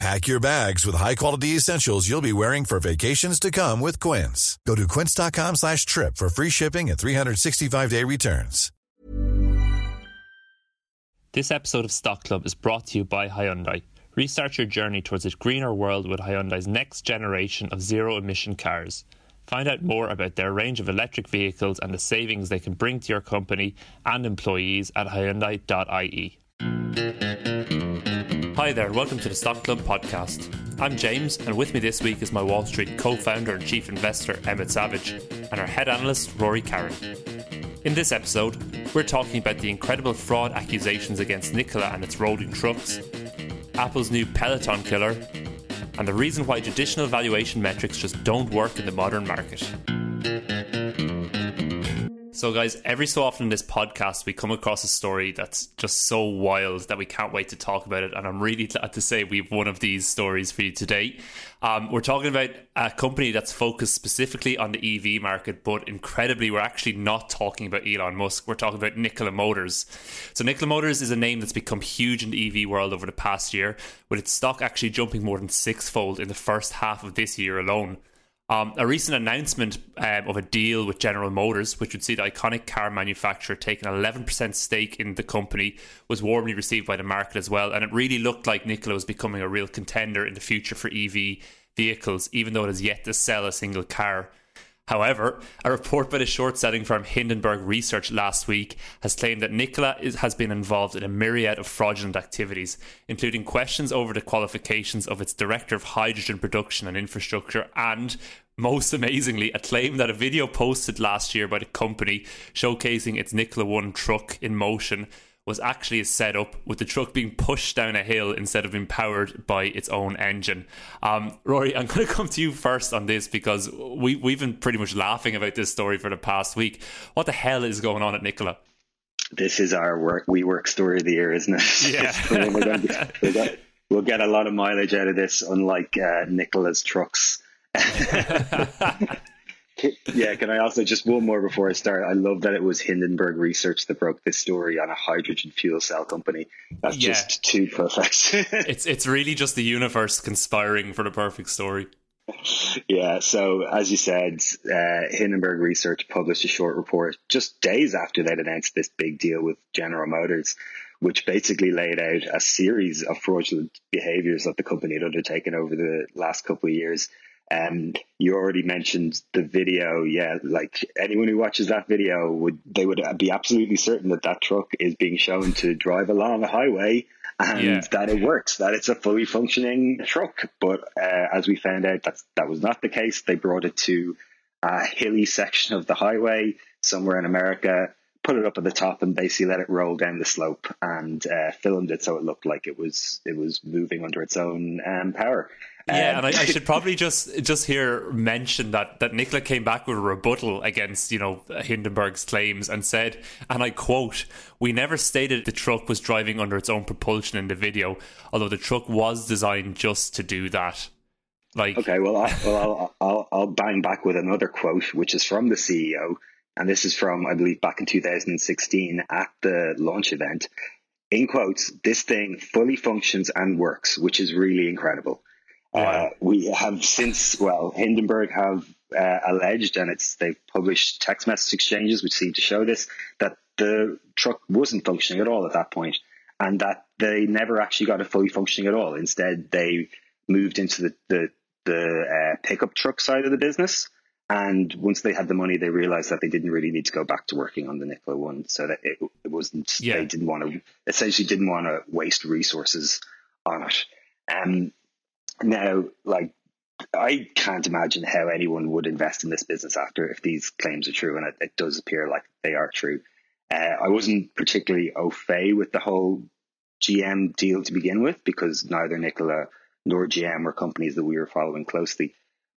Pack your bags with high-quality essentials you'll be wearing for vacations to come with Quince. Go to quince.com slash trip for free shipping and 365-day returns. This episode of Stock Club is brought to you by Hyundai. Restart your journey towards a greener world with Hyundai's next generation of zero-emission cars. Find out more about their range of electric vehicles and the savings they can bring to your company and employees at Hyundai.ie. Hi there, and welcome to the Stock Club podcast. I'm James, and with me this week is my Wall Street co founder and chief investor, Emmett Savage, and our head analyst, Rory Carron. In this episode, we're talking about the incredible fraud accusations against Nikola and its rolling trucks, Apple's new Peloton killer, and the reason why traditional valuation metrics just don't work in the modern market. So, guys, every so often in this podcast, we come across a story that's just so wild that we can't wait to talk about it. And I'm really glad to say we have one of these stories for you today. Um, we're talking about a company that's focused specifically on the EV market, but incredibly, we're actually not talking about Elon Musk. We're talking about Nikola Motors. So, Nikola Motors is a name that's become huge in the EV world over the past year, with its stock actually jumping more than sixfold in the first half of this year alone. Um, a recent announcement um, of a deal with General Motors, which would see the iconic car manufacturer taking an 11% stake in the company, was warmly received by the market as well. And it really looked like Nikola was becoming a real contender in the future for EV vehicles, even though it has yet to sell a single car. However, a report by the short selling firm Hindenburg Research last week has claimed that Nikola is, has been involved in a myriad of fraudulent activities, including questions over the qualifications of its director of hydrogen production and infrastructure, and most amazingly, a claim that a video posted last year by the company showcasing its Nikola One truck in motion was actually a setup with the truck being pushed down a hill instead of being powered by its own engine. Um, Rory, I'm going to come to you first on this because we, we've been pretty much laughing about this story for the past week. What the hell is going on at Nikola? This is our work, we work story of the year, isn't it? Yeah. we'll, get, we'll get a lot of mileage out of this, unlike uh, Nikola's trucks. yeah, can I also just one more before I start? I love that it was Hindenburg Research that broke this story on a hydrogen fuel cell company. That's yeah. just too perfect. it's it's really just the universe conspiring for the perfect story. Yeah, so as you said, uh, Hindenburg Research published a short report just days after they'd announced this big deal with General Motors, which basically laid out a series of fraudulent behaviors that the company had undertaken over the last couple of years um, you already mentioned the video. Yeah, like anyone who watches that video would they would be absolutely certain that that truck is being shown to drive along a highway and yeah. that it works, that it's a fully functioning truck. But uh, as we found out, that that was not the case. They brought it to a hilly section of the highway somewhere in America, put it up at the top, and basically let it roll down the slope and uh, filmed it so it looked like it was it was moving under its own um, power. Yeah, um, and I, I, should probably just just here mention that that Nikola came back with a rebuttal against you know Hindenburg's claims and said, and I quote: "We never stated the truck was driving under its own propulsion in the video, although the truck was designed just to do that." Like, okay, well, I, well, I'll, I'll I'll bang back with another quote, which is from the CEO, and this is from I believe back in 2016 at the launch event. In quotes, this thing fully functions and works, which is really incredible. Uh, we have since, well, Hindenburg have uh, alleged, and it's they've published text message exchanges which seem to show this that the truck wasn't functioning at all at that point, and that they never actually got it fully functioning at all. Instead, they moved into the the, the uh, pickup truck side of the business. And once they had the money, they realized that they didn't really need to go back to working on the Nikola one. So that it, it wasn't, yeah. they didn't want to, essentially didn't want to waste resources on it. Um, now, like, I can't imagine how anyone would invest in this business after if these claims are true, and it, it does appear like they are true. Uh, I wasn't particularly au fait with the whole GM deal to begin with because neither Nikola nor GM were companies that we were following closely.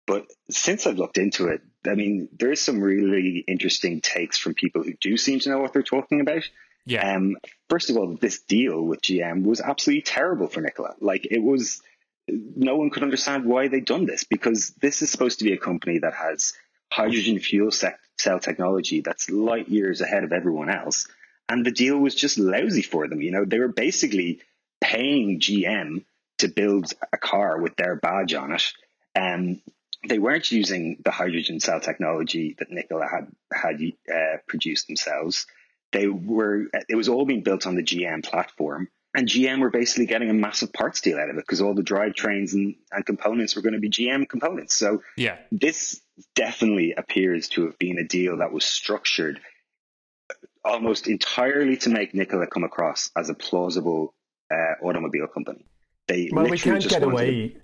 But since I've looked into it, I mean, there's some really interesting takes from people who do seem to know what they're talking about. Yeah. Um, first of all, this deal with GM was absolutely terrible for Nikola. Like it was, no one could understand why they'd done this because this is supposed to be a company that has hydrogen fuel cell technology that's light years ahead of everyone else. And the deal was just lousy for them. You know, they were basically paying GM to build a car with their badge on it. And they weren't using the hydrogen cell technology that Nikola had had uh, produced themselves. They were it was all being built on the GM platform, and GM were basically getting a massive parts deal out of it because all the drivetrains and, and components were going to be GM components. So yeah, this definitely appears to have been a deal that was structured almost entirely to make Nikola come across as a plausible uh, automobile company. They well, we can't get away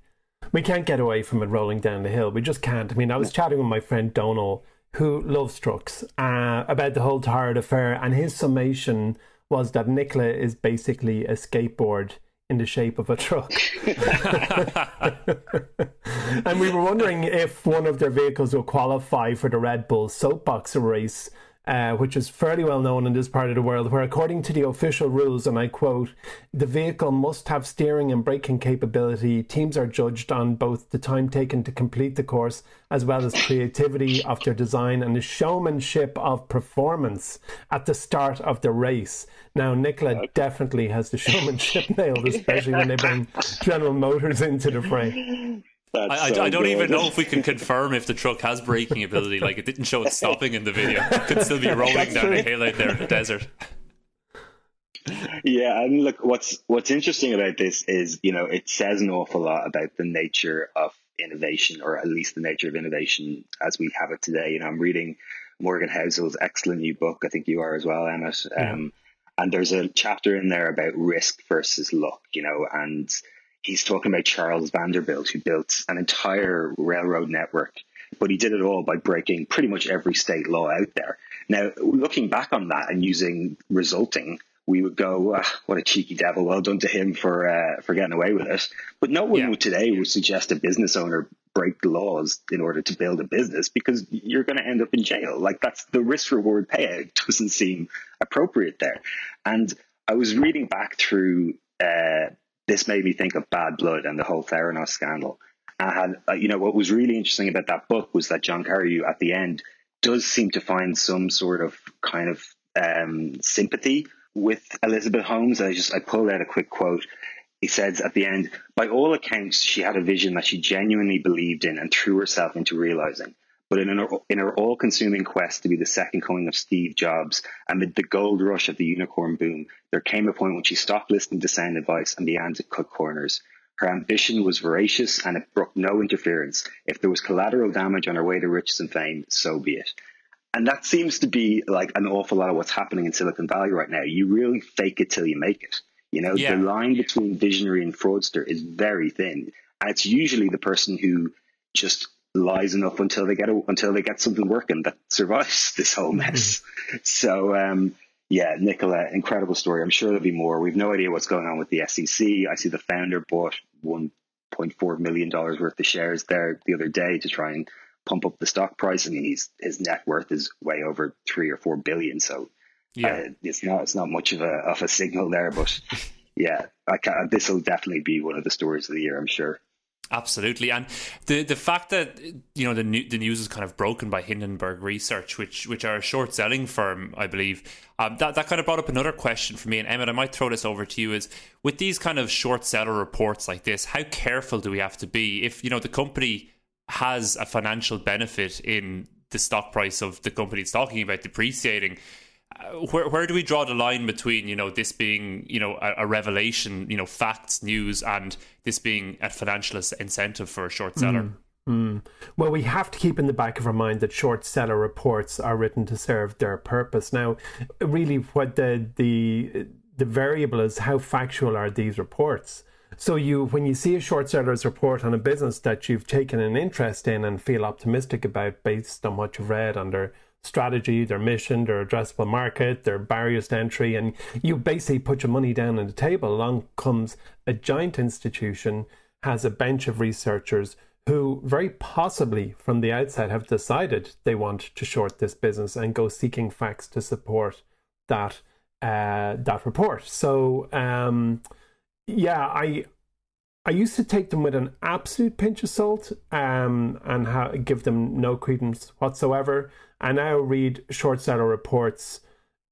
we can't get away from it rolling down the hill. We just can't. I mean, I was chatting with my friend Donal, who loves trucks, uh, about the whole tired affair, and his summation was that Nikola is basically a skateboard in the shape of a truck. and we were wondering if one of their vehicles will qualify for the Red Bull soapbox race uh, which is fairly well known in this part of the world, where according to the official rules, and I quote, the vehicle must have steering and braking capability. Teams are judged on both the time taken to complete the course as well as creativity of their design and the showmanship of performance at the start of the race. Now, Nikola definitely has the showmanship nailed, especially when they bring General Motors into the fray. I, so I, don't good. even know if we can confirm if the truck has braking ability. Like it didn't show it stopping in the video. It could still be rolling down a hill out there in the desert. Yeah, and look, what's what's interesting about this is, you know, it says an awful lot about the nature of innovation, or at least the nature of innovation as we have it today. You know, I'm reading Morgan Housel's excellent new book. I think you are as well, Emmett. Yeah. Um, and there's a chapter in there about risk versus luck. You know, and He's talking about Charles Vanderbilt, who built an entire railroad network, but he did it all by breaking pretty much every state law out there. Now, looking back on that and using resulting, we would go, ah, "What a cheeky devil! Well done to him for uh, for getting away with it." But no one yeah. today would suggest a business owner break the laws in order to build a business because you're going to end up in jail. Like that's the risk reward payout doesn't seem appropriate there. And I was reading back through uh, this made me think of Bad Blood and the whole Theranos scandal. And uh, you know what was really interesting about that book was that John Carreyrou at the end does seem to find some sort of kind of um, sympathy with Elizabeth Holmes. I just I pulled out a quick quote. He says at the end, by all accounts, she had a vision that she genuinely believed in and threw herself into realizing. But in her, in her all consuming quest to be the second coming of Steve Jobs, amid the gold rush of the unicorn boom, there came a point when she stopped listening to sound advice and began to cut corners. Her ambition was voracious and it brooked no interference. If there was collateral damage on her way to riches and fame, so be it. And that seems to be like an awful lot of what's happening in Silicon Valley right now. You really fake it till you make it. You know, yeah. the line between visionary and fraudster is very thin. And it's usually the person who just lies enough until they get a, until they get something working that survives this whole mess. Mm-hmm. So um, yeah, Nikola, incredible story. I'm sure there'll be more. We've no idea what's going on with the SEC. I see the founder bought 1.4 million dollars worth of shares there the other day to try and pump up the stock price. I mean, he's his net worth is way over three or four billion. So yeah, uh, it's not it's not much of a of a signal there, but yeah, this will definitely be one of the stories of the year. I'm sure. Absolutely, and the the fact that you know the new, the news is kind of broken by Hindenburg Research, which which are a short selling firm, I believe. Um, that that kind of brought up another question for me, and Emmett, I might throw this over to you: is with these kind of short seller reports like this, how careful do we have to be if you know the company has a financial benefit in the stock price of the company it's talking about depreciating? Where where do we draw the line between you know this being you know a, a, revelation you know facts news and this being a financial incentive for a short seller? Mm, mm. well we have to keep in the back of our mind that short seller reports are written to serve their purpose. Now really what the the the variable is how factual are these reports? So you when you see a short seller's report on a business that you've taken an interest in and feel optimistic about based on what you've read under strategy, their mission, their addressable market, their barriers to entry, and you basically put your money down on the table. Along comes a giant institution, has a bench of researchers who very possibly from the outset have decided they want to short this business and go seeking facts to support that uh, that report. So um, yeah, I I used to take them with an absolute pinch of salt um, and ha- give them no credence whatsoever. And I now read short seller reports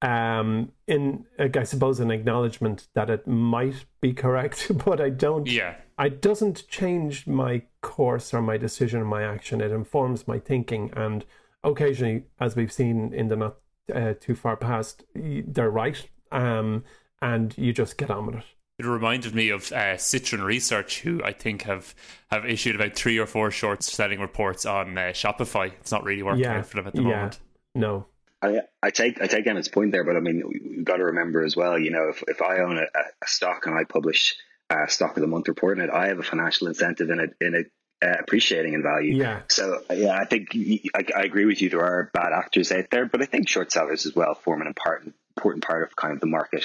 um, in, I suppose, an acknowledgement that it might be correct, but I don't. Yeah. It doesn't change my course or my decision or my action. It informs my thinking, and occasionally, as we've seen in the not uh, too far past, they're right, um, and you just get on with it. It reminded me of uh, Citron Research, who I think have, have issued about three or four short selling reports on uh, Shopify. It's not really working yeah, out for them at the yeah, moment. No. I, I take I take Emmett's point there, but I mean you've got to remember as well. You know, if, if I own a, a stock and I publish a stock of the month report in it, I have a financial incentive in it in it uh, appreciating in value. Yeah. So yeah, I think I, I, agree with you. There are bad actors out there, but I think short sellers as well form an important important part of kind of the market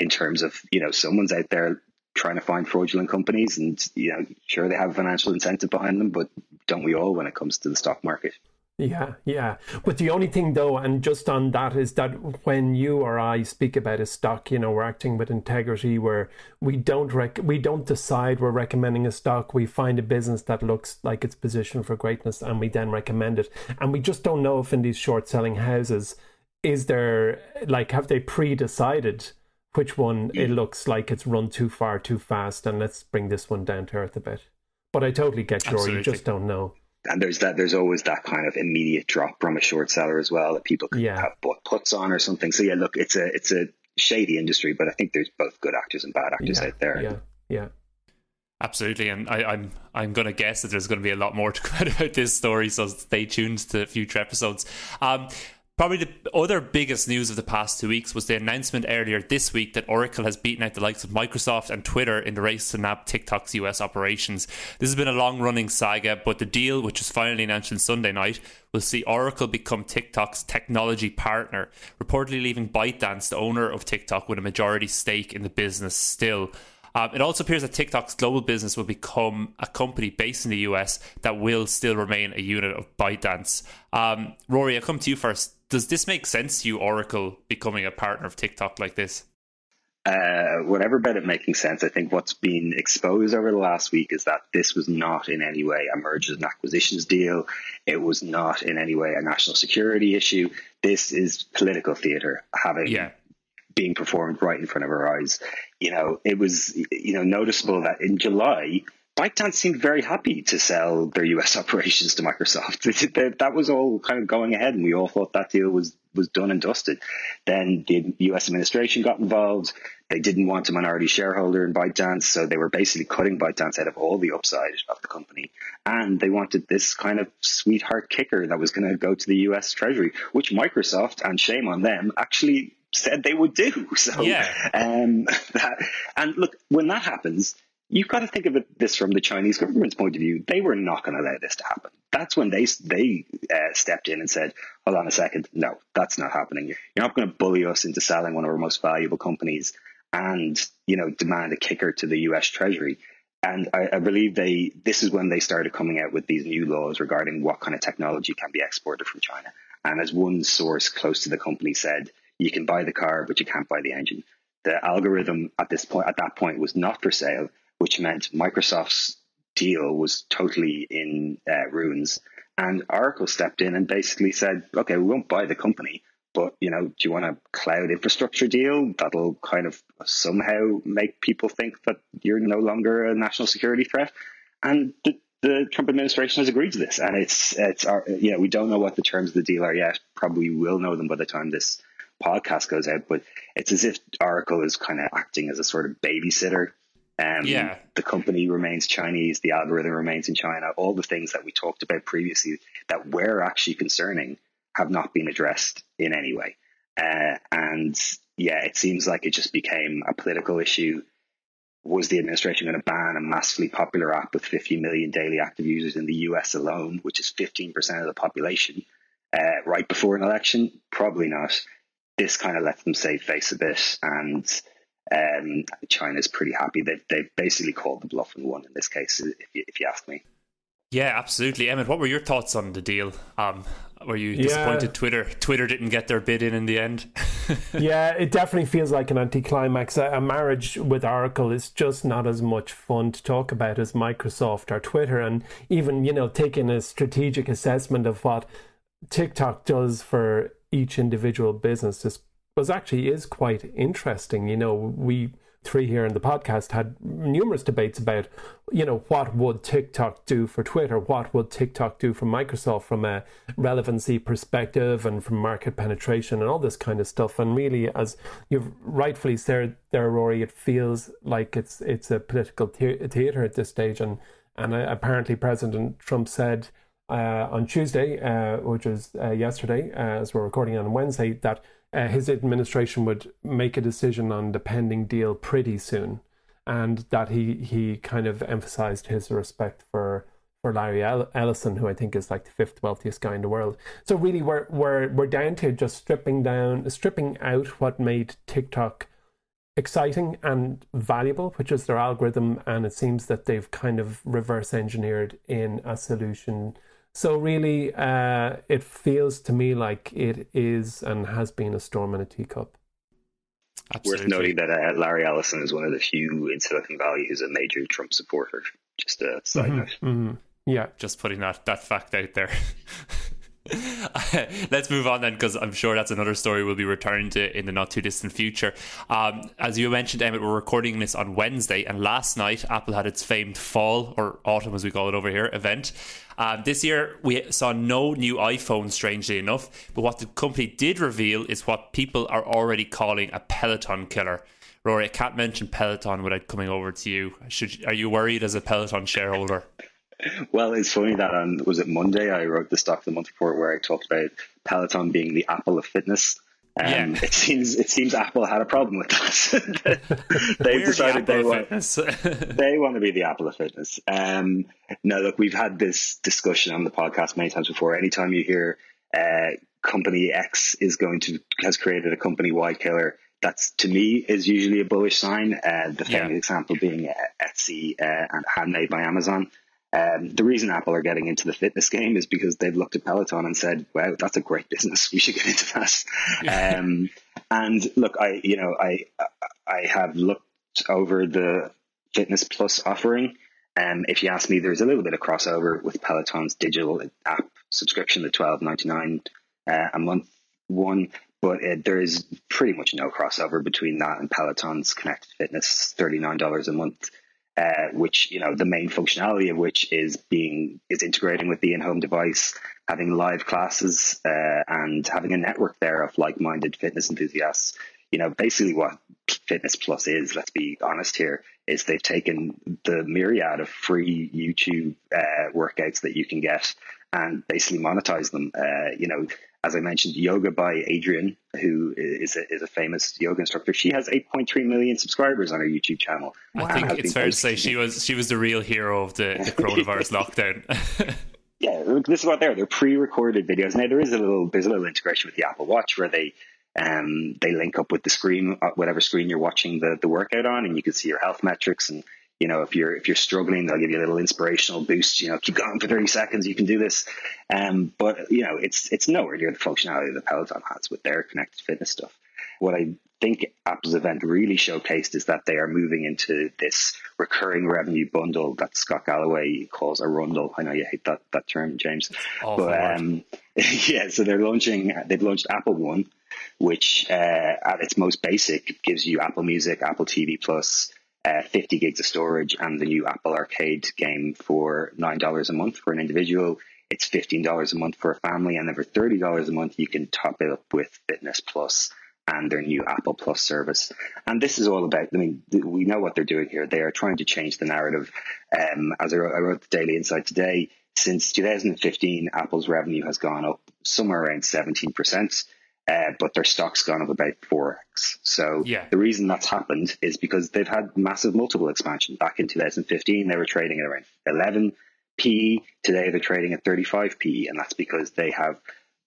in terms of you know someone's out there trying to find fraudulent companies, and you know sure they have a financial incentive behind them, but don't we all when it comes to the stock market? Yeah, yeah. But the only thing, though, and just on that, is that when you or I speak about a stock, you know, we're acting with integrity. Where we don't rec- we don't decide we're recommending a stock. We find a business that looks like it's positioned for greatness, and we then recommend it. And we just don't know if in these short selling houses, is there like have they pre-decided which one it looks like it's run too far too fast, and let's bring this one down to earth a bit. But I totally get you. You just don't know and there's that there's always that kind of immediate drop from a short seller as well that people can yeah. have bought puts on or something. So yeah, look, it's a it's a shady industry, but I think there's both good actors and bad actors yeah. out there. Yeah, yeah. Absolutely, and I, am I'm, I'm going to guess that there's going to be a lot more to come out about this story. So stay tuned to future episodes. Um, Probably the other biggest news of the past two weeks was the announcement earlier this week that Oracle has beaten out the likes of Microsoft and Twitter in the race to nab TikTok's US operations. This has been a long running saga, but the deal, which was finally announced on Sunday night, will see Oracle become TikTok's technology partner, reportedly leaving ByteDance, the owner of TikTok, with a majority stake in the business still. Um, it also appears that TikTok's global business will become a company based in the US that will still remain a unit of ByteDance. Um, Rory, I'll come to you first. Does this make sense to you, Oracle, becoming a partner of TikTok like this? Uh, whatever about it making sense, I think what's been exposed over the last week is that this was not in any way a mergers and acquisitions deal. It was not in any way a national security issue. This is political theater having yeah being performed right in front of our eyes. You know, it was you know noticeable that in July, ByteDance seemed very happy to sell their US operations to Microsoft. that was all kind of going ahead, and we all thought that deal was was done and dusted. Then the US administration got involved. They didn't want a minority shareholder in ByteDance, so they were basically cutting ByteDance out of all the upside of the company. And they wanted this kind of sweetheart kicker that was going to go to the US Treasury, which Microsoft, and shame on them, actually said they would do. So, yeah. Um, that, and look, when that happens, you've got to think of it, this from the Chinese government's point of view. They were not going to allow this to happen. That's when they they uh, stepped in and said, "Hold on a second, no, that's not happening. You're not going to bully us into selling one of our most valuable companies and you know demand a kicker to the U.S. Treasury." And I, I believe they this is when they started coming out with these new laws regarding what kind of technology can be exported from China. And as one source close to the company said, you can buy the car, but you can't buy the engine. The algorithm at this point, at that point, was not for sale, which meant Microsoft's deal was totally in uh, ruins. And Oracle stepped in and basically said, "Okay, we won't buy the company, but you know, do you want a cloud infrastructure deal that'll kind of somehow make people think that you're no longer a national security threat?" And the, the Trump administration has agreed to this, and it's it's our, you know we don't know what the terms of the deal are yet. Probably will know them by the time this podcast goes out, but it's as if Oracle is kind of acting as a sort of babysitter. Um, yeah. The company remains Chinese, the algorithm remains in China. All the things that we talked about previously that were actually concerning have not been addressed in any way. Uh, and yeah, it seems like it just became a political issue. Was the administration going to ban a massively popular app with 50 million daily active users in the US alone, which is 15% of the population, uh, right before an election? Probably not this kind of lets them save face a bit, and um, China's pretty happy. They've, they've basically called the bluff and won in this case, if you, if you ask me. Yeah, absolutely. Emmett, what were your thoughts on the deal? Um, were you disappointed yeah. Twitter Twitter didn't get their bid in in the end? yeah, it definitely feels like an anticlimax. A, a marriage with Oracle is just not as much fun to talk about as Microsoft or Twitter, and even you know taking a strategic assessment of what TikTok does for each individual business is was actually is quite interesting. You know, we three here in the podcast had numerous debates about, you know, what would TikTok do for Twitter? What would TikTok do for Microsoft from a relevancy perspective and from market penetration and all this kind of stuff? And really, as you've rightfully said there, Rory, it feels like it's it's a political theater at this stage. And and uh, apparently, President Trump said. Uh, on Tuesday, uh, which was uh, yesterday, uh, as we're recording on Wednesday, that uh, his administration would make a decision on the pending deal pretty soon, and that he he kind of emphasized his respect for for Larry Ellison, who I think is like the fifth wealthiest guy in the world. So really, we're we're we're down to just stripping down, stripping out what made TikTok exciting and valuable, which is their algorithm, and it seems that they've kind of reverse engineered in a solution so really, uh, it feels to me like it is and has been a storm in a teacup. Absolutely. Worth noting that uh, Larry Ellison is one of the few in Silicon Valley who's a major Trump supporter. Just a side mm-hmm, note. Mm-hmm. Yeah, just putting that that fact out there. Let's move on then, because I'm sure that's another story we'll be returning to in the not too distant future. Um, as you mentioned, Emmett, we're recording this on Wednesday, and last night Apple had its famed fall or autumn, as we call it over here, event. Um, this year we saw no new iPhone, strangely enough, but what the company did reveal is what people are already calling a Peloton killer. Rory, I can't mention Peloton without coming over to you. Should, are you worried as a Peloton shareholder? well, it's funny that on was it Monday I wrote the stock of the month report where I talked about Peloton being the Apple of fitness. Um, yeah. It seems it seems Apple had a problem with that. They've decided the they want they want to be the Apple of fitness. Um, no, look, we've had this discussion on the podcast many times before. Anytime you hear uh, company X is going to has created a company Y killer, that's to me is usually a bullish sign. Uh, the famous yeah. example being uh, Etsy uh, and Handmade by Amazon. Um, the reason Apple are getting into the fitness game is because they've looked at Peloton and said, "Wow, that's a great business. We should get into that." um, and look, I you know I I have looked over the Fitness Plus offering. Um, if you ask me, there's a little bit of crossover with Peloton's digital app subscription, the twelve ninety nine uh, a month one, but uh, there is pretty much no crossover between that and Peloton's Connected Fitness, thirty nine dollars a month uh, which you know the main functionality of which is being is integrating with the in-home device, having live classes, uh, and having a network there of like-minded fitness enthusiasts. You know, basically what Fitness Plus is. Let's be honest here. Is they've taken the myriad of free YouTube uh, workouts that you can get and basically monetize them. Uh, you know, as I mentioned, Yoga by Adriene, who is a, is a famous yoga instructor. She has 8.3 million subscribers on her YouTube channel. I think it's fair to say she was she was the real hero of the, the coronavirus lockdown. yeah, this is what they're they're pre-recorded videos. Now there is a little there's a little integration with the Apple Watch where they um they link up with the screen uh, whatever screen you're watching the the workout on, and you can see your health metrics and you know, if you're if you're struggling, they'll give you a little inspirational boost. You know, keep going for 30 seconds, you can do this. Um, but you know, it's it's nowhere near the functionality that Peloton has with their connected fitness stuff. What I think Apple's event really showcased is that they are moving into this recurring revenue bundle that Scott Galloway calls a rundle. I know you hate that that term, James, but um, yeah. So they're launching. They've launched Apple One, which uh, at its most basic gives you Apple Music, Apple TV Plus uh, 50 gigs of storage and the new Apple Arcade game for $9 a month for an individual. It's $15 a month for a family. And then for $30 a month, you can top it up with Fitness Plus and their new Apple Plus service. And this is all about, I mean, we know what they're doing here. They are trying to change the narrative. Um, as I wrote, I wrote the Daily Insight today, since 2015, Apple's revenue has gone up somewhere around 17% uh, but their stock's gone up about 4x. So yeah. the reason that's happened is because they've had massive multiple expansion. Back in 2015, they were trading at around 11 PE. Today, they're trading at 35 PE, and that's because they have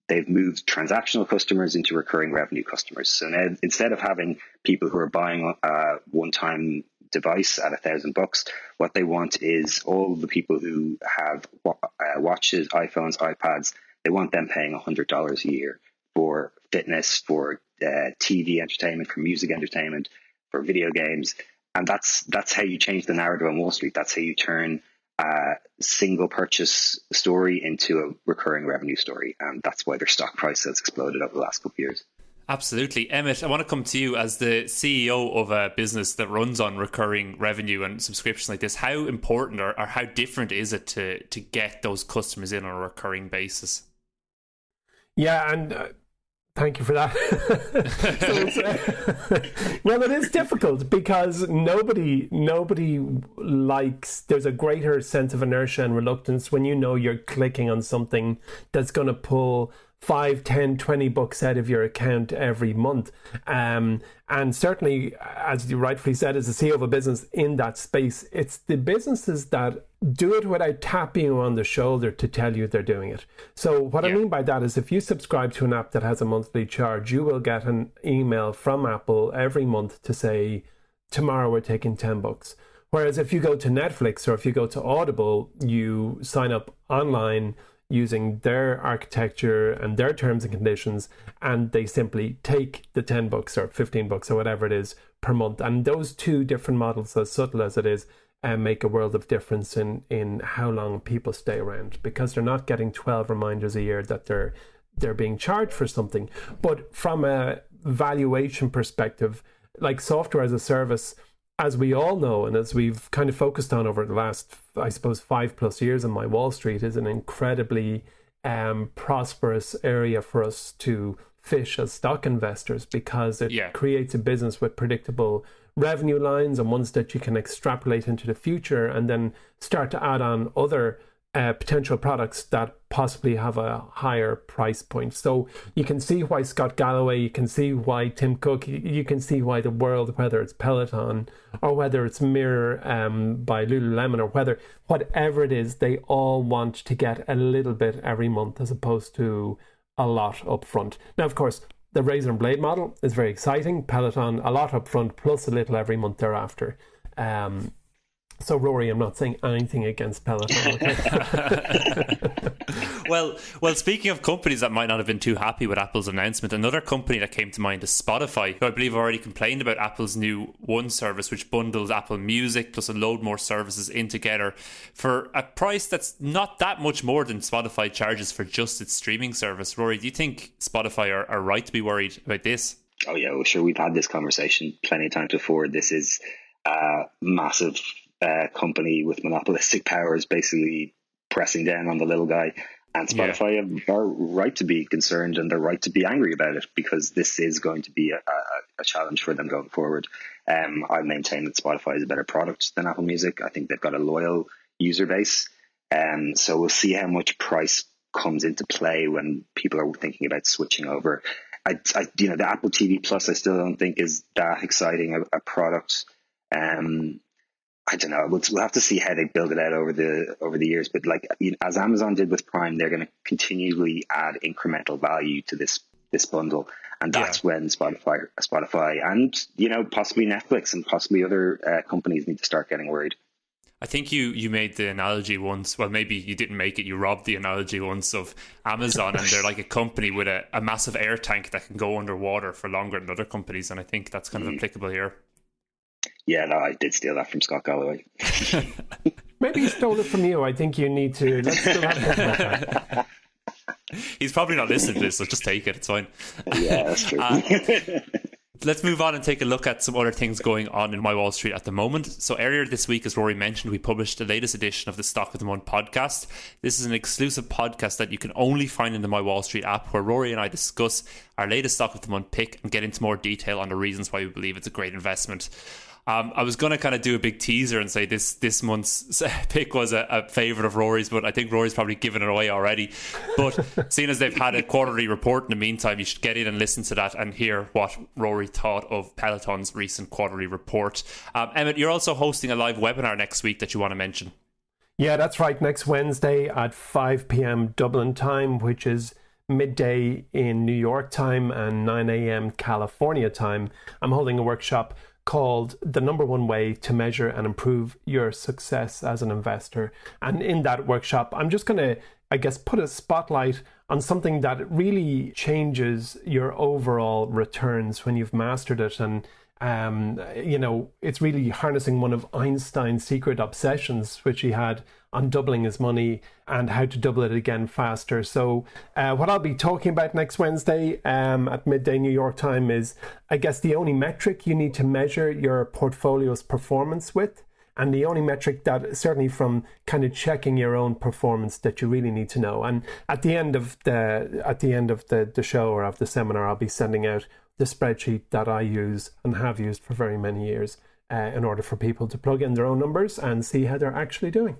they've moved transactional customers into recurring revenue customers. So now, instead of having people who are buying uh, one-time device at a thousand bucks. What they want is all the people who have uh, watches, iPhones, iPads. They want them paying hundred dollars a year for fitness, for uh, TV entertainment, for music entertainment, for video games, and that's that's how you change the narrative on Wall Street. That's how you turn a single purchase story into a recurring revenue story, and that's why their stock price has exploded over the last couple of years. Absolutely. Emmett, I want to come to you as the CEO of a business that runs on recurring revenue and subscriptions like this. How important or, or how different is it to, to get those customers in on a recurring basis? Yeah, and uh, Thank you for that. so uh, well, it is difficult because nobody nobody likes. There's a greater sense of inertia and reluctance when you know you're clicking on something that's going to pull 5 10 20 bucks out of your account every month. Um, and certainly as you rightfully said as a ceo of a business in that space it's the businesses that do it without tapping you on the shoulder to tell you they're doing it. So what yeah. i mean by that is if you subscribe to an app that has a monthly charge you will get an email from apple every month to say tomorrow we're taking 10 bucks whereas if you go to netflix or if you go to audible you sign up online using their architecture and their terms and conditions, and they simply take the 10 bucks or 15 bucks or whatever it is per month. And those two different models, as subtle as it is, uh, make a world of difference in, in how long people stay around because they're not getting 12 reminders a year that they're they're being charged for something. But from a valuation perspective, like software as a service, as we all know, and as we've kind of focused on over the last, I suppose, five plus years in my Wall Street, is an incredibly um, prosperous area for us to fish as stock investors because it yeah. creates a business with predictable revenue lines and ones that you can extrapolate into the future and then start to add on other uh, potential products that possibly have a higher price point. So you can see why Scott Galloway, you can see why Tim Cook, you can see why the world, whether it's Peloton or whether it's Mirror um, by Lululemon or whether whatever it is, they all want to get a little bit every month as opposed to a lot up front. Now, of course, the razor and blade model is very exciting. Peloton, a lot up front plus a little every month thereafter. Um, so, Rory, I'm not saying anything against Peloton. Okay? well, well, speaking of companies that might not have been too happy with Apple's announcement, another company that came to mind is Spotify, who I believe already complained about Apple's new One service, which bundles Apple Music plus a load more services in together for a price that's not that much more than Spotify charges for just its streaming service. Rory, do you think Spotify are, are right to be worried about this? Oh yeah, well, sure. We've had this conversation plenty of times before. This is a massive uh, company with monopolistic powers basically pressing down on the little guy. And Spotify yeah. are right to be concerned and they're right to be angry about it because this is going to be a, a, a challenge for them going forward. Um, I maintain that Spotify is a better product than Apple Music. I think they've got a loyal user base. Um, so we'll see how much price comes into play when people are thinking about switching over. I, I you know, the Apple TV Plus, I still don't think is that exciting a, a product. Um, I don't know. We'll, we'll have to see how they build it out over the over the years. But like as Amazon did with Prime, they're going to continually add incremental value to this this bundle, and that's yeah. when Spotify, Spotify, and you know possibly Netflix and possibly other uh, companies need to start getting worried. I think you you made the analogy once. Well, maybe you didn't make it. You robbed the analogy once of Amazon, and they're like a company with a, a massive air tank that can go underwater for longer than other companies. And I think that's kind of mm. applicable here. Yeah, no, I did steal that from Scott Galloway. Maybe he stole it from you. I think you need to. Let's He's probably not listening to this, so just take it. It's fine. Yeah, that's true. Uh, let's move on and take a look at some other things going on in my Wall Street at the moment. So earlier this week, as Rory mentioned, we published the latest edition of the Stock of the Month podcast. This is an exclusive podcast that you can only find in the My Wall Street app, where Rory and I discuss our latest Stock of the Month pick and get into more detail on the reasons why we believe it's a great investment. Um, I was going to kind of do a big teaser and say this this month's pick was a, a favorite of Rory's, but I think Rory's probably given it away already. But seeing as they've had a quarterly report in the meantime, you should get in and listen to that and hear what Rory thought of Peloton's recent quarterly report. Um, Emmett, you're also hosting a live webinar next week that you want to mention. Yeah, that's right. Next Wednesday at 5 p.m. Dublin time, which is midday in New York time and 9 a.m. California time. I'm holding a workshop called The Number One Way to Measure and Improve Your Success as an Investor. And in that workshop, I'm just going to, I guess, put a spotlight on something that really changes your overall returns when you've mastered it. And, um, you know, it's really harnessing one of Einstein's secret obsessions, which he had on doubling his money and how to double it again faster. So, uh, what I'll be talking about next Wednesday um, at midday New York time is, I guess, the only metric you need to measure your portfolio's performance with. And the only metric that certainly from kind of checking your own performance that you really need to know. And at the end of the at the end of the, the show or of the seminar, I'll be sending out the spreadsheet that I use and have used for very many years uh, in order for people to plug in their own numbers and see how they're actually doing.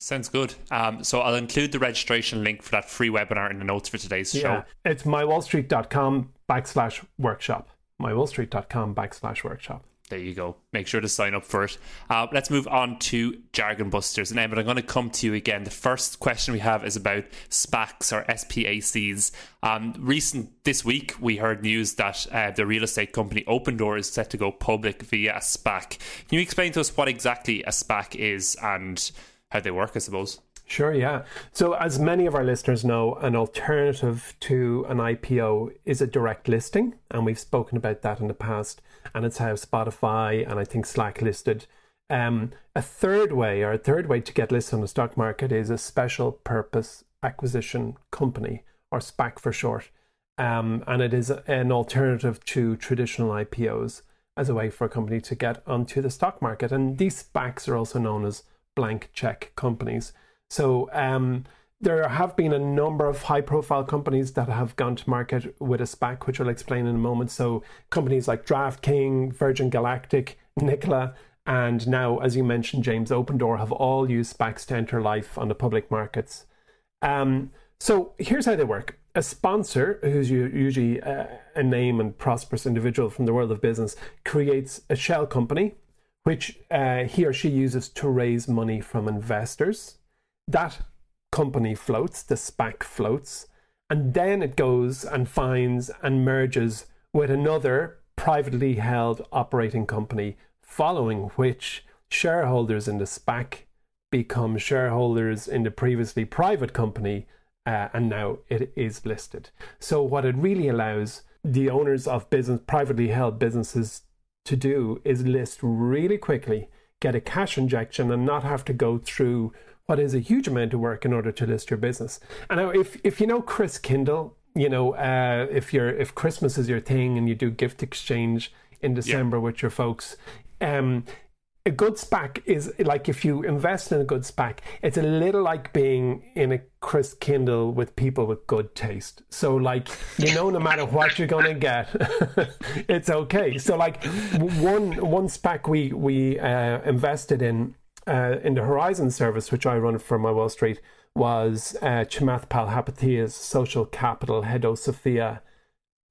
Sounds good. Um, so I'll include the registration link for that free webinar in the notes for today's show. Yeah, it's mywallstreet.com backslash workshop. Mywallstreet.com backslash workshop. There you go. Make sure to sign up for it. Uh, let's move on to Jargon Busters. And Emmett, I'm going to come to you again. The first question we have is about SPACs or SPACs. Um, recent this week, we heard news that uh, the real estate company Opendoor is set to go public via a SPAC. Can you explain to us what exactly a SPAC is and how they work, I suppose. Sure, yeah. So, as many of our listeners know, an alternative to an IPO is a direct listing, and we've spoken about that in the past. And it's how Spotify and I think Slack listed. Um, a third way, or a third way to get listed on the stock market, is a special purpose acquisition company, or SPAC for short. Um, and it is an alternative to traditional IPOs as a way for a company to get onto the stock market. And these SPACs are also known as blank check companies. So um, there have been a number of high profile companies that have gone to market with a SPAC, which I'll explain in a moment. So companies like DraftKings, Virgin Galactic, Nikola, and now, as you mentioned, James Opendoor have all used SPACs to enter life on the public markets. Um, so here's how they work. A sponsor, who's usually a name and prosperous individual from the world of business, creates a shell company which uh, he or she uses to raise money from investors. That company floats, the SPAC floats, and then it goes and finds and merges with another privately held operating company, following which shareholders in the SPAC become shareholders in the previously private company, uh, and now it is listed. So, what it really allows the owners of business, privately held businesses, to do is list really quickly, get a cash injection, and not have to go through what is a huge amount of work in order to list your business. And now, if if you know Kris Kindle, you know uh, if you're if Christmas is your thing and you do gift exchange in December yeah. with your folks, um, a good SPAC is like if you invest in a good SPAC, it's a little like being in a Kris Kindle with people with good taste. So like you know, no matter what you're gonna get, it's okay. So like one one SPAC we we uh, invested in uh, in the Horizon service, which I run for my Wall Street, was uh, Chamath Palihapitiya's Social Capital Hedosophia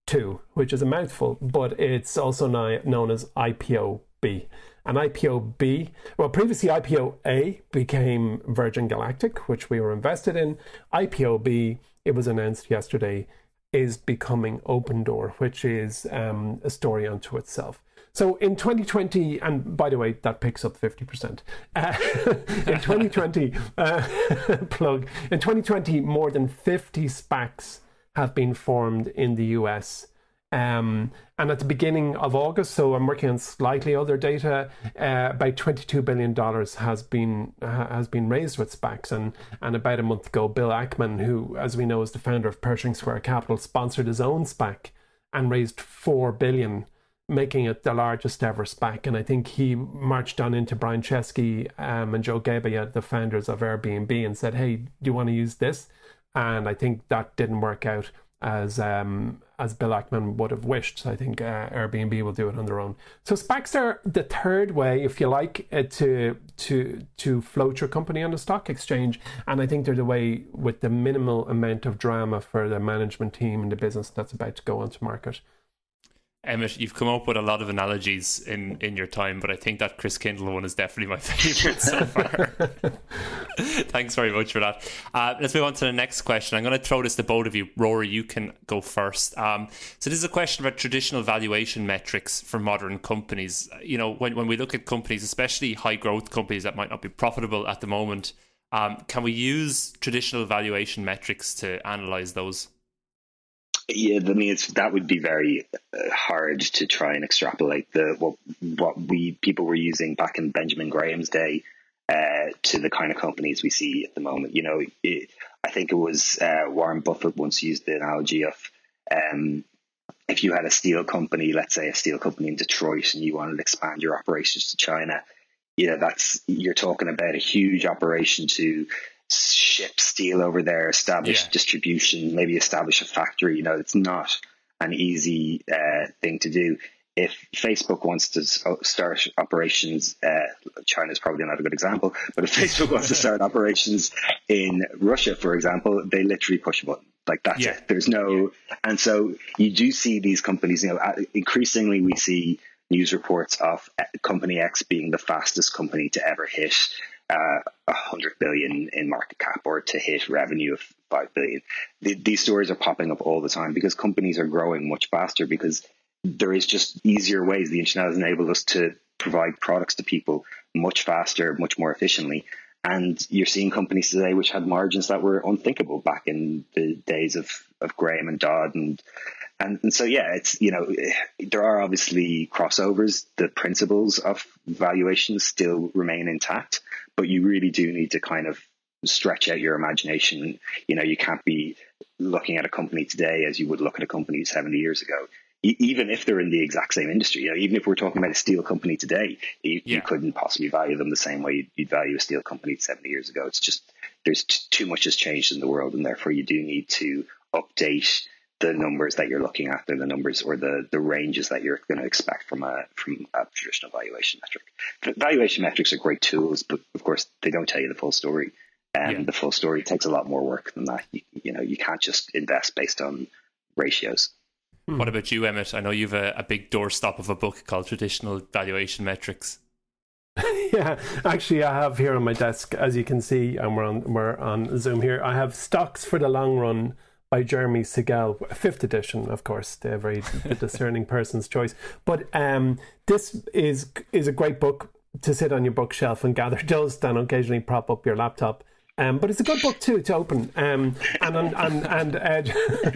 2, which is a mouthful, but it's also now known as IPO-B an IPO B. Well, previously IPO A became Virgin Galactic, which we were invested in. IPO B, it was announced yesterday, is becoming Opendoor, which is um, a story unto itself. So in 2020, and by the way, that picks up 50%. Uh, in 2020, uh, plug, in 2020, more than 50 SPACs have been formed in the US. Um, and at the beginning of August, so I'm working on slightly other data. Uh, about 22 billion dollars has been uh, has been raised with SPACs, and and about a month ago, Bill Ackman, who, as we know, is the founder of Pershing Square Capital, sponsored his own SPAC and raised four billion, making it the largest ever SPAC. And I think he marched on into Brian Chesky um, and Joe Gebbia, the founders of Airbnb, and said, "Hey, do you want to use this?" And I think that didn't work out as um, as Bill Ackman would have wished. I think uh, Airbnb will do it on their own. So SPACs are the third way, if you like, uh, to to to float your company on the stock exchange, and I think they're the way with the minimal amount of drama for the management team and the business that's about to go onto market. Emmett, you've come up with a lot of analogies in, in your time, but I think that Kris Kindle one is definitely my favourite so far. Thanks very much for that. Uh, let's move on to the next question. I'm going to throw this to both of you. Rory, you can go first. Um, so this is a question about traditional valuation metrics for modern companies. You know, when, when we look at companies, especially high growth companies that might not be profitable at the moment, um, can we use traditional valuation metrics to analyze those? Yeah, I mean, it's that would be very uh, hard to try and extrapolate the what what we people were using back in Benjamin Graham's day uh, to the kind of companies we see at the moment. You know, it, I think it was uh, Warren Buffett once used the analogy of um, if you had a steel company, let's say a steel company in Detroit, and you wanted to expand your operations to China, you know, that's you're talking about a huge operation to ship steel over there, establish yeah. distribution, maybe establish a factory. You know, it's not an easy uh, thing to do. If Facebook wants to start operations, uh, China is probably not a good example, but if Facebook wants to start operations in Russia, for example, they literally push a button. Like that's yeah. it. There's no, and so you do see these companies. You know, increasingly we see news reports of company X being the fastest company to ever hit uh, 100 billion in market cap or to hit revenue of 5 billion. The, these stories are popping up all the time because companies are growing much faster because there is just easier ways. The internet has enabled us to provide products to people much faster, much more efficiently. And you're seeing companies today which had margins that were unthinkable back in the days of, of Graham and Dodd and and, and so, yeah, it's, you know, there are obviously crossovers. The principles of valuation still remain intact, but you really do need to kind of stretch out your imagination. You know, you can't be looking at a company today as you would look at a company 70 years ago. even if they're in the exact same industry, you know, even if we're talking about a steel company today, you, yeah. you couldn't possibly value them the same way you'd, you'd, value a steel company 70 years ago. It's just there's t- too much has changed in the world, and therefore you do need to update the numbers that you're looking at, are the numbers or the the ranges that you're going to expect from a from a traditional valuation metric. Valuation metrics are great tools, but of course they don't tell you the full story. And yeah. the full story takes a lot more work than that. You, you know, you can't just invest based on ratios. Hmm. What about you, Emmett? I know you've a, a big doorstop of a book called Traditional Valuation Metrics. yeah, actually, I have here on my desk, as you can see, and we're on we're on Zoom here. I have stocks for the long run by Jeremy Siegel, fifth edition, of course, the very discerning person's choice. But um, this is is a great book to sit on your bookshelf and gather dust and occasionally prop up your laptop. Um, but it's a good book too to open. Um, and and and, and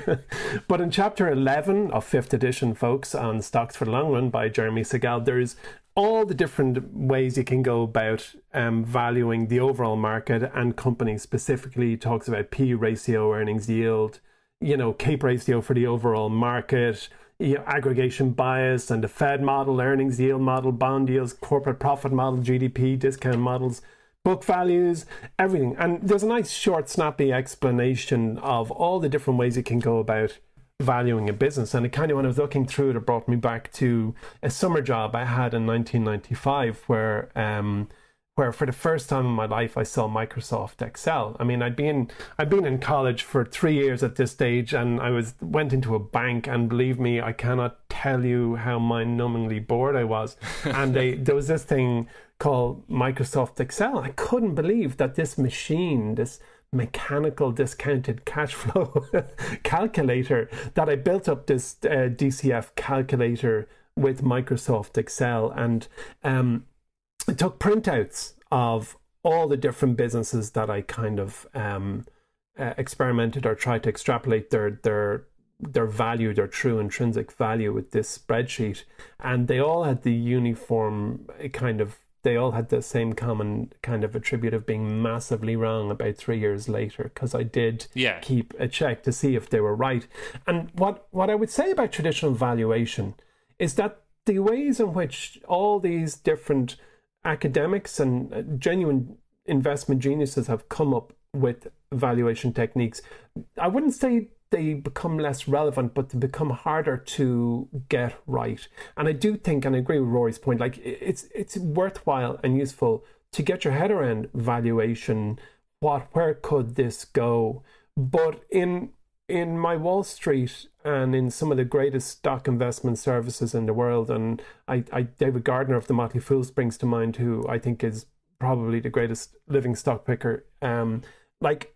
uh, but in chapter eleven of fifth edition, folks, on stocks for the long run by Jeremy Siegel, there's all the different ways you can go about um, valuing the overall market and companies specifically. Talks about p ratio earnings yield you know cape ratio for the overall market you know, aggregation bias and the fed model earnings yield model bond yields corporate profit model gdp discount models book values everything. And there's a nice short snappy explanation of all the different ways you can go about valuing a business. And it kind of, when I was looking through it, it brought me back to a summer job I had in 1995 where, um, where for the first time in my life I saw Microsoft Excel. I mean, I'd been I'd been in college for three years at this stage, and I was went into a bank, and believe me, I cannot tell you how mind-numbingly bored I was. and they, there was this thing called Microsoft Excel. I couldn't believe that this machine, this mechanical discounted cash flow calculator that I built up this uh, DCF calculator with Microsoft Excel. And um, took printouts of all the different businesses that I kind of um, uh, experimented or tried to extrapolate their their their value, their true intrinsic value with this spreadsheet, and they all had the uniform kind of they all had the same common kind of attribute of being massively wrong about three years later because I did yeah. keep a check to see if they were right. And what, what I would say about traditional valuation is that the ways in which all these different academics and uh, genuine investment geniuses have come up with valuation techniques, I wouldn't say they become less relevant, but they become harder to get right. And I do think, and I agree with Rory's point, like it's it's worthwhile and useful to get your head around valuation. What where could this go? But in in my Wall Street and in some of the greatest stock investment services in the world, and I, I David Gardner of the Motley Fool springs to mind, who I think is probably the greatest living stock picker. Um, like,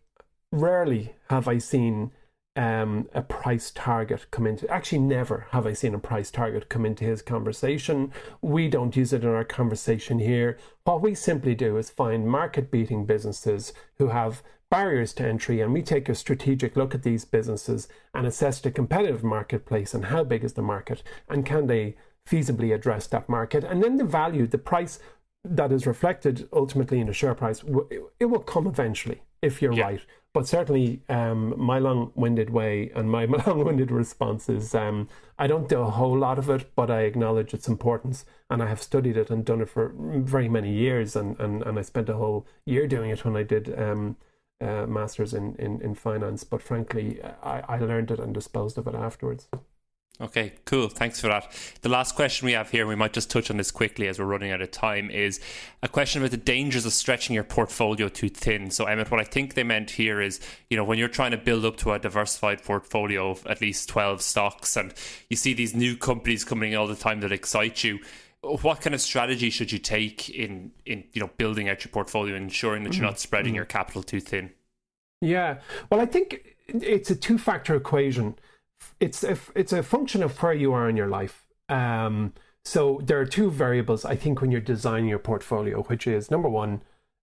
rarely have I seen um, a price target come into. Actually, never have I seen a price target come into his conversation. We don't use it in our conversation here. What we simply do is find market beating businesses who have barriers to entry, and we take a strategic look at these businesses and assess the competitive marketplace and how big is the market and can they feasibly address that market, and then the value, the price that is reflected ultimately in the share price, it will come eventually if you're yeah. right. But certainly, um, my long-winded way and my long-winded response is um, I don't do a whole lot of it, but I acknowledge its importance, and I have studied it and done it for very many years, and, and, and I spent a whole year doing it when I did um, uh, masters in, in, in finance. But frankly, I, I learned it and disposed of it afterwards. Okay, cool. Thanks for that. The last question we have here, we might just touch on this quickly as we're running out of time, is a question about the dangers of stretching your portfolio too thin. So, Emmett, what I think they meant here is, you know, when you're trying to build up to a diversified portfolio of at least 12 stocks and you see these new companies coming all the time that excite you, what kind of strategy should you take in, in you know, building out your portfolio and ensuring that you're not spreading mm-hmm. your capital too thin? Yeah. Well, I think it's a two factor equation it's a, it's a function of where you are in your life. Um, so there are two variables I think when you're designing your portfolio, which is number one,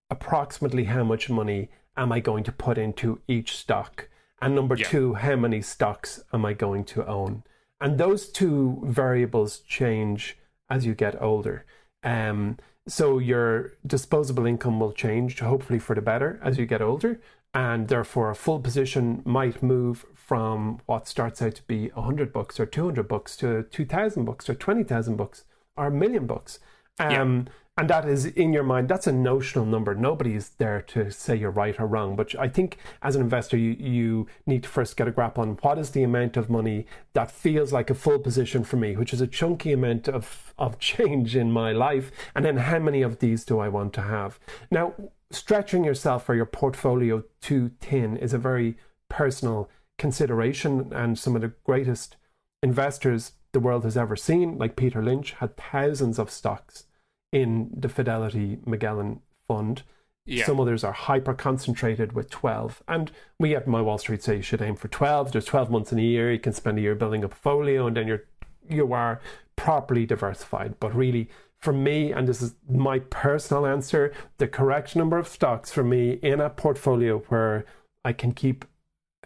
approximately how much money am I going to put into each stock, and number yeah. two, how many stocks am I going to own? And those two variables change as you get older. Um, so your disposable income will change, hopefully for the better, as you get older, and therefore a full position might move from what starts out to be 100 bucks or 200 bucks to 2,000 bucks or 20,000 bucks or a million bucks. Um, yeah. And that is in your mind, that's a notional number. Nobody's there to say you're right or wrong. But I think as an investor, you, you need to first get a grip on what is the amount of money that feels like a full position for me, which is a chunky amount of, of change in my life. And then how many of these do I want to have? Now, stretching yourself or your portfolio too thin is a very personal consideration. And some of the greatest investors the world has ever seen, like Peter Lynch, had thousands of stocks in the Fidelity Magellan Fund. Yeah. Some others are hyper concentrated with 12. And we at My Wall Street say you should aim for 12. There's 12 months in a year. You can spend a year building a portfolio and then you're, you are properly diversified. But really, for me, and this is my personal answer, the correct number of stocks for me in a portfolio where I can keep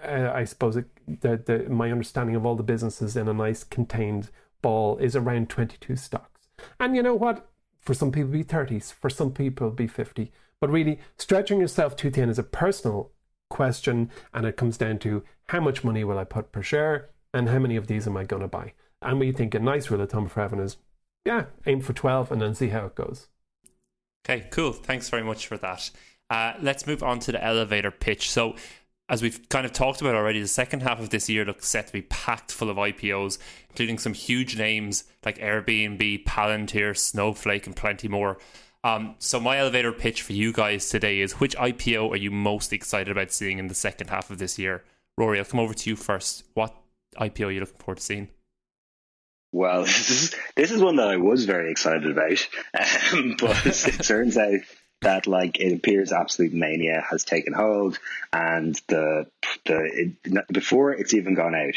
uh, I suppose it, the, the, my understanding of all the businesses in a nice contained ball is around 22 stocks. And you know what? For some people, be 30s. For some people, be 50. But really, stretching yourself too thin is a personal question, and it comes down to how much money will I put per share, and how many of these am I going to buy? And we think a nice rule of thumb for Evan is, yeah, aim for 12 and then see how it goes. Okay, cool. Thanks very much for that. Uh, let's move on to the elevator pitch. So, as we've kind of talked about already, the second half of this year looks set to be packed full of IPOs, including some huge names like Airbnb, Palantir, Snowflake, and plenty more. Um, so my elevator pitch for you guys today is: which IPO are you most excited about seeing in the second half of this year? Rory, I'll come over to you first. What IPO are you looking forward to seeing? Well, this is this is one that I was very excited about, um, but it turns out that like it appears absolute mania has taken hold and the the it, before it's even gone out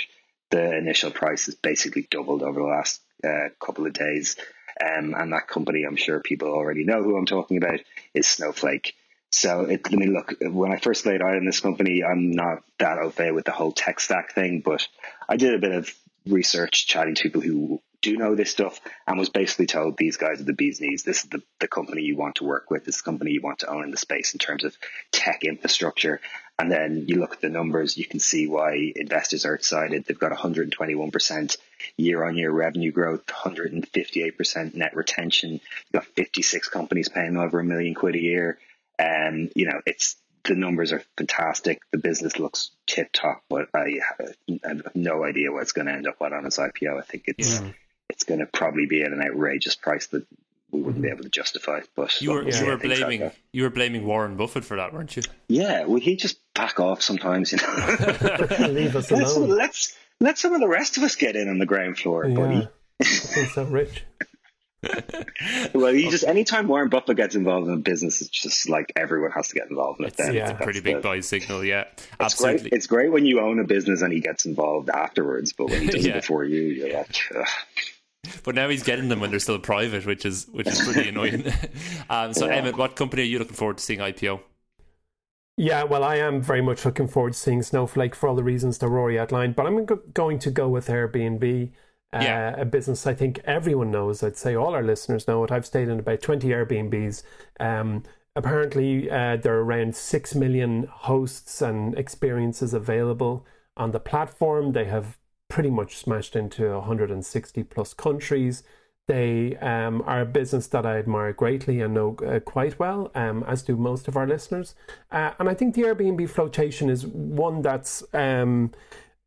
the initial price has basically doubled over the last uh, couple of days. Um, and that company i'm sure people already know who i'm talking about is snowflake. So it, I mean, look, when I first laid out in this company, I'm not that au fait with the whole tech stack thing, but I did a bit of research chatting to people who do know this stuff and was basically told these guys are the bee's knees. This is the, the company you want to work with. This is the company you want to own in the space in terms of tech infrastructure. And then you look at the numbers, you can see why investors are excited. They've got 121% year on year revenue growth, 158% net retention. You've got 56 companies paying over a million quid a year. And, um, you know, it's, the numbers are fantastic. The business looks tip top, but I, I, have no idea what's going to end up at on its IPO. I think it's yeah it's going to probably be at an outrageous price that we wouldn't be mm-hmm. able to justify. But you were you were blaming you were blaming Warren Buffett for that, weren't you? Yeah, well, he just back off sometimes, you know. Leave us let's, alone. let's let some of the rest of us get in on the ground floor, Yeah. buddy. He's so rich. Well, you just anytime Warren Buffett gets involved in a business, it's just like everyone has to get involved in it. It's, Then it's a pretty big the- buy signal, yeah. It's Absolutely. great. It's great when you own a business and he gets involved afterwards, but when he does Yeah. it before you, you're like, Ugh. But now he's getting them when they're still private, which is which is pretty annoying. um, so, Yeah. Emmett, what company are you looking forward to seeing IPO? Yeah, well, I am very much looking forward to seeing Snowflake for all the reasons that Rory outlined, but I'm go- going to go with Airbnb, uh, a business I think everyone knows. I'd say all our listeners know it. I've stayed in about 20 Airbnbs. Um, apparently, uh, there are around 6 million hosts and experiences available on the platform. They have pretty much smashed into 160 plus countries. They um, are a business that I admire greatly and know uh, quite well, um, as do most of our listeners. Uh, and I think the Airbnb flotation is one that's um,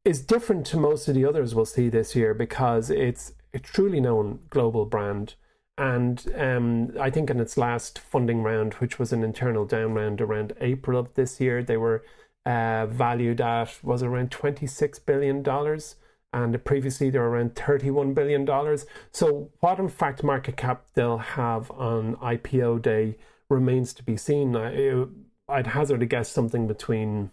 is different to most of the others we'll see this year because it's a truly known global brand. And um, I think in its last funding round, which was an internal down round around April of this year, they were uh, valued at was around twenty six billion dollars and previously they were around $31 billion. So, what in fact market cap they'll have on IPO day remains to be seen. I, I'd hazard a guess something between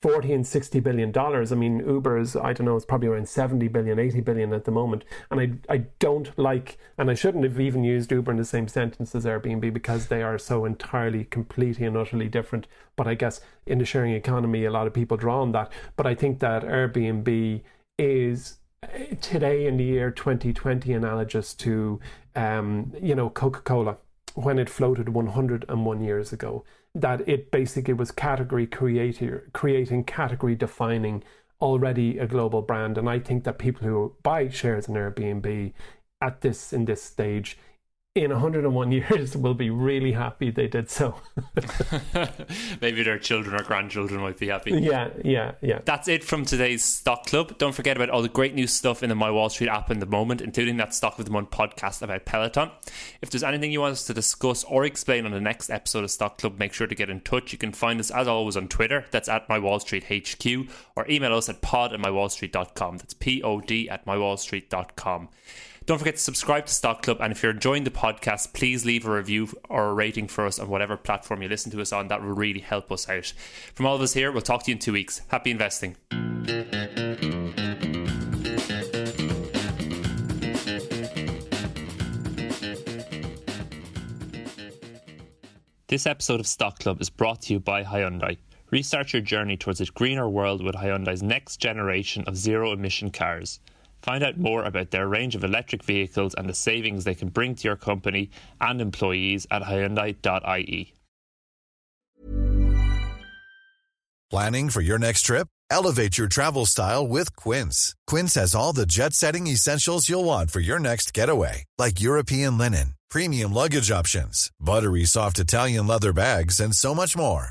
40 and 60 billion dollars. I mean, Uber's, I don't know, it's probably around 70 billion, 80 billion at the moment. And I, I don't like, and I shouldn't have even used Uber in the same sentence as Airbnb because they are so entirely, completely, and utterly different. But I guess in the sharing economy, a lot of people draw on that. But I think that Airbnb is uh, today in the year 2020 analogous to um, you know coca-cola when it floated 101 years ago that it basically was category creator creating category defining already a global brand. And i think that people who buy shares in airbnb at this in this stage in 101 years will be really happy they did so Maybe their children or grandchildren might be happy. yeah yeah yeah That's it from today's Stock Club. Don't forget about all the great new stuff in the My Wall Street app in the moment, including that Stock of the Month podcast about Peloton. If there's anything you want us to discuss or explain on the next episode of Stock Club, make sure to get in touch. You can find us as always on Twitter, that's at My Wall Street HQ, or email us at pod at mywallstreet.com. That's P O D at mywallstreet.com. Don't forget to subscribe to Stock Club, and if you're enjoying the podcast, please leave a review or a rating for us on whatever platform you listen to us on. That will really help us out. From all of us here, we'll talk to you in two weeks. Happy investing. This episode of Stock Club is brought to you by Hyundai. Restart your journey towards a greener world with Hyundai's next generation of zero emission cars. Find out more about their range of electric vehicles and the savings they can bring to your company and employees at Hyundai.ie. Planning for your next trip? Elevate your travel style with Quince. Quince has all the jet setting essentials you'll want for your next getaway, like European linen, premium luggage options, buttery soft Italian leather bags, and so much more.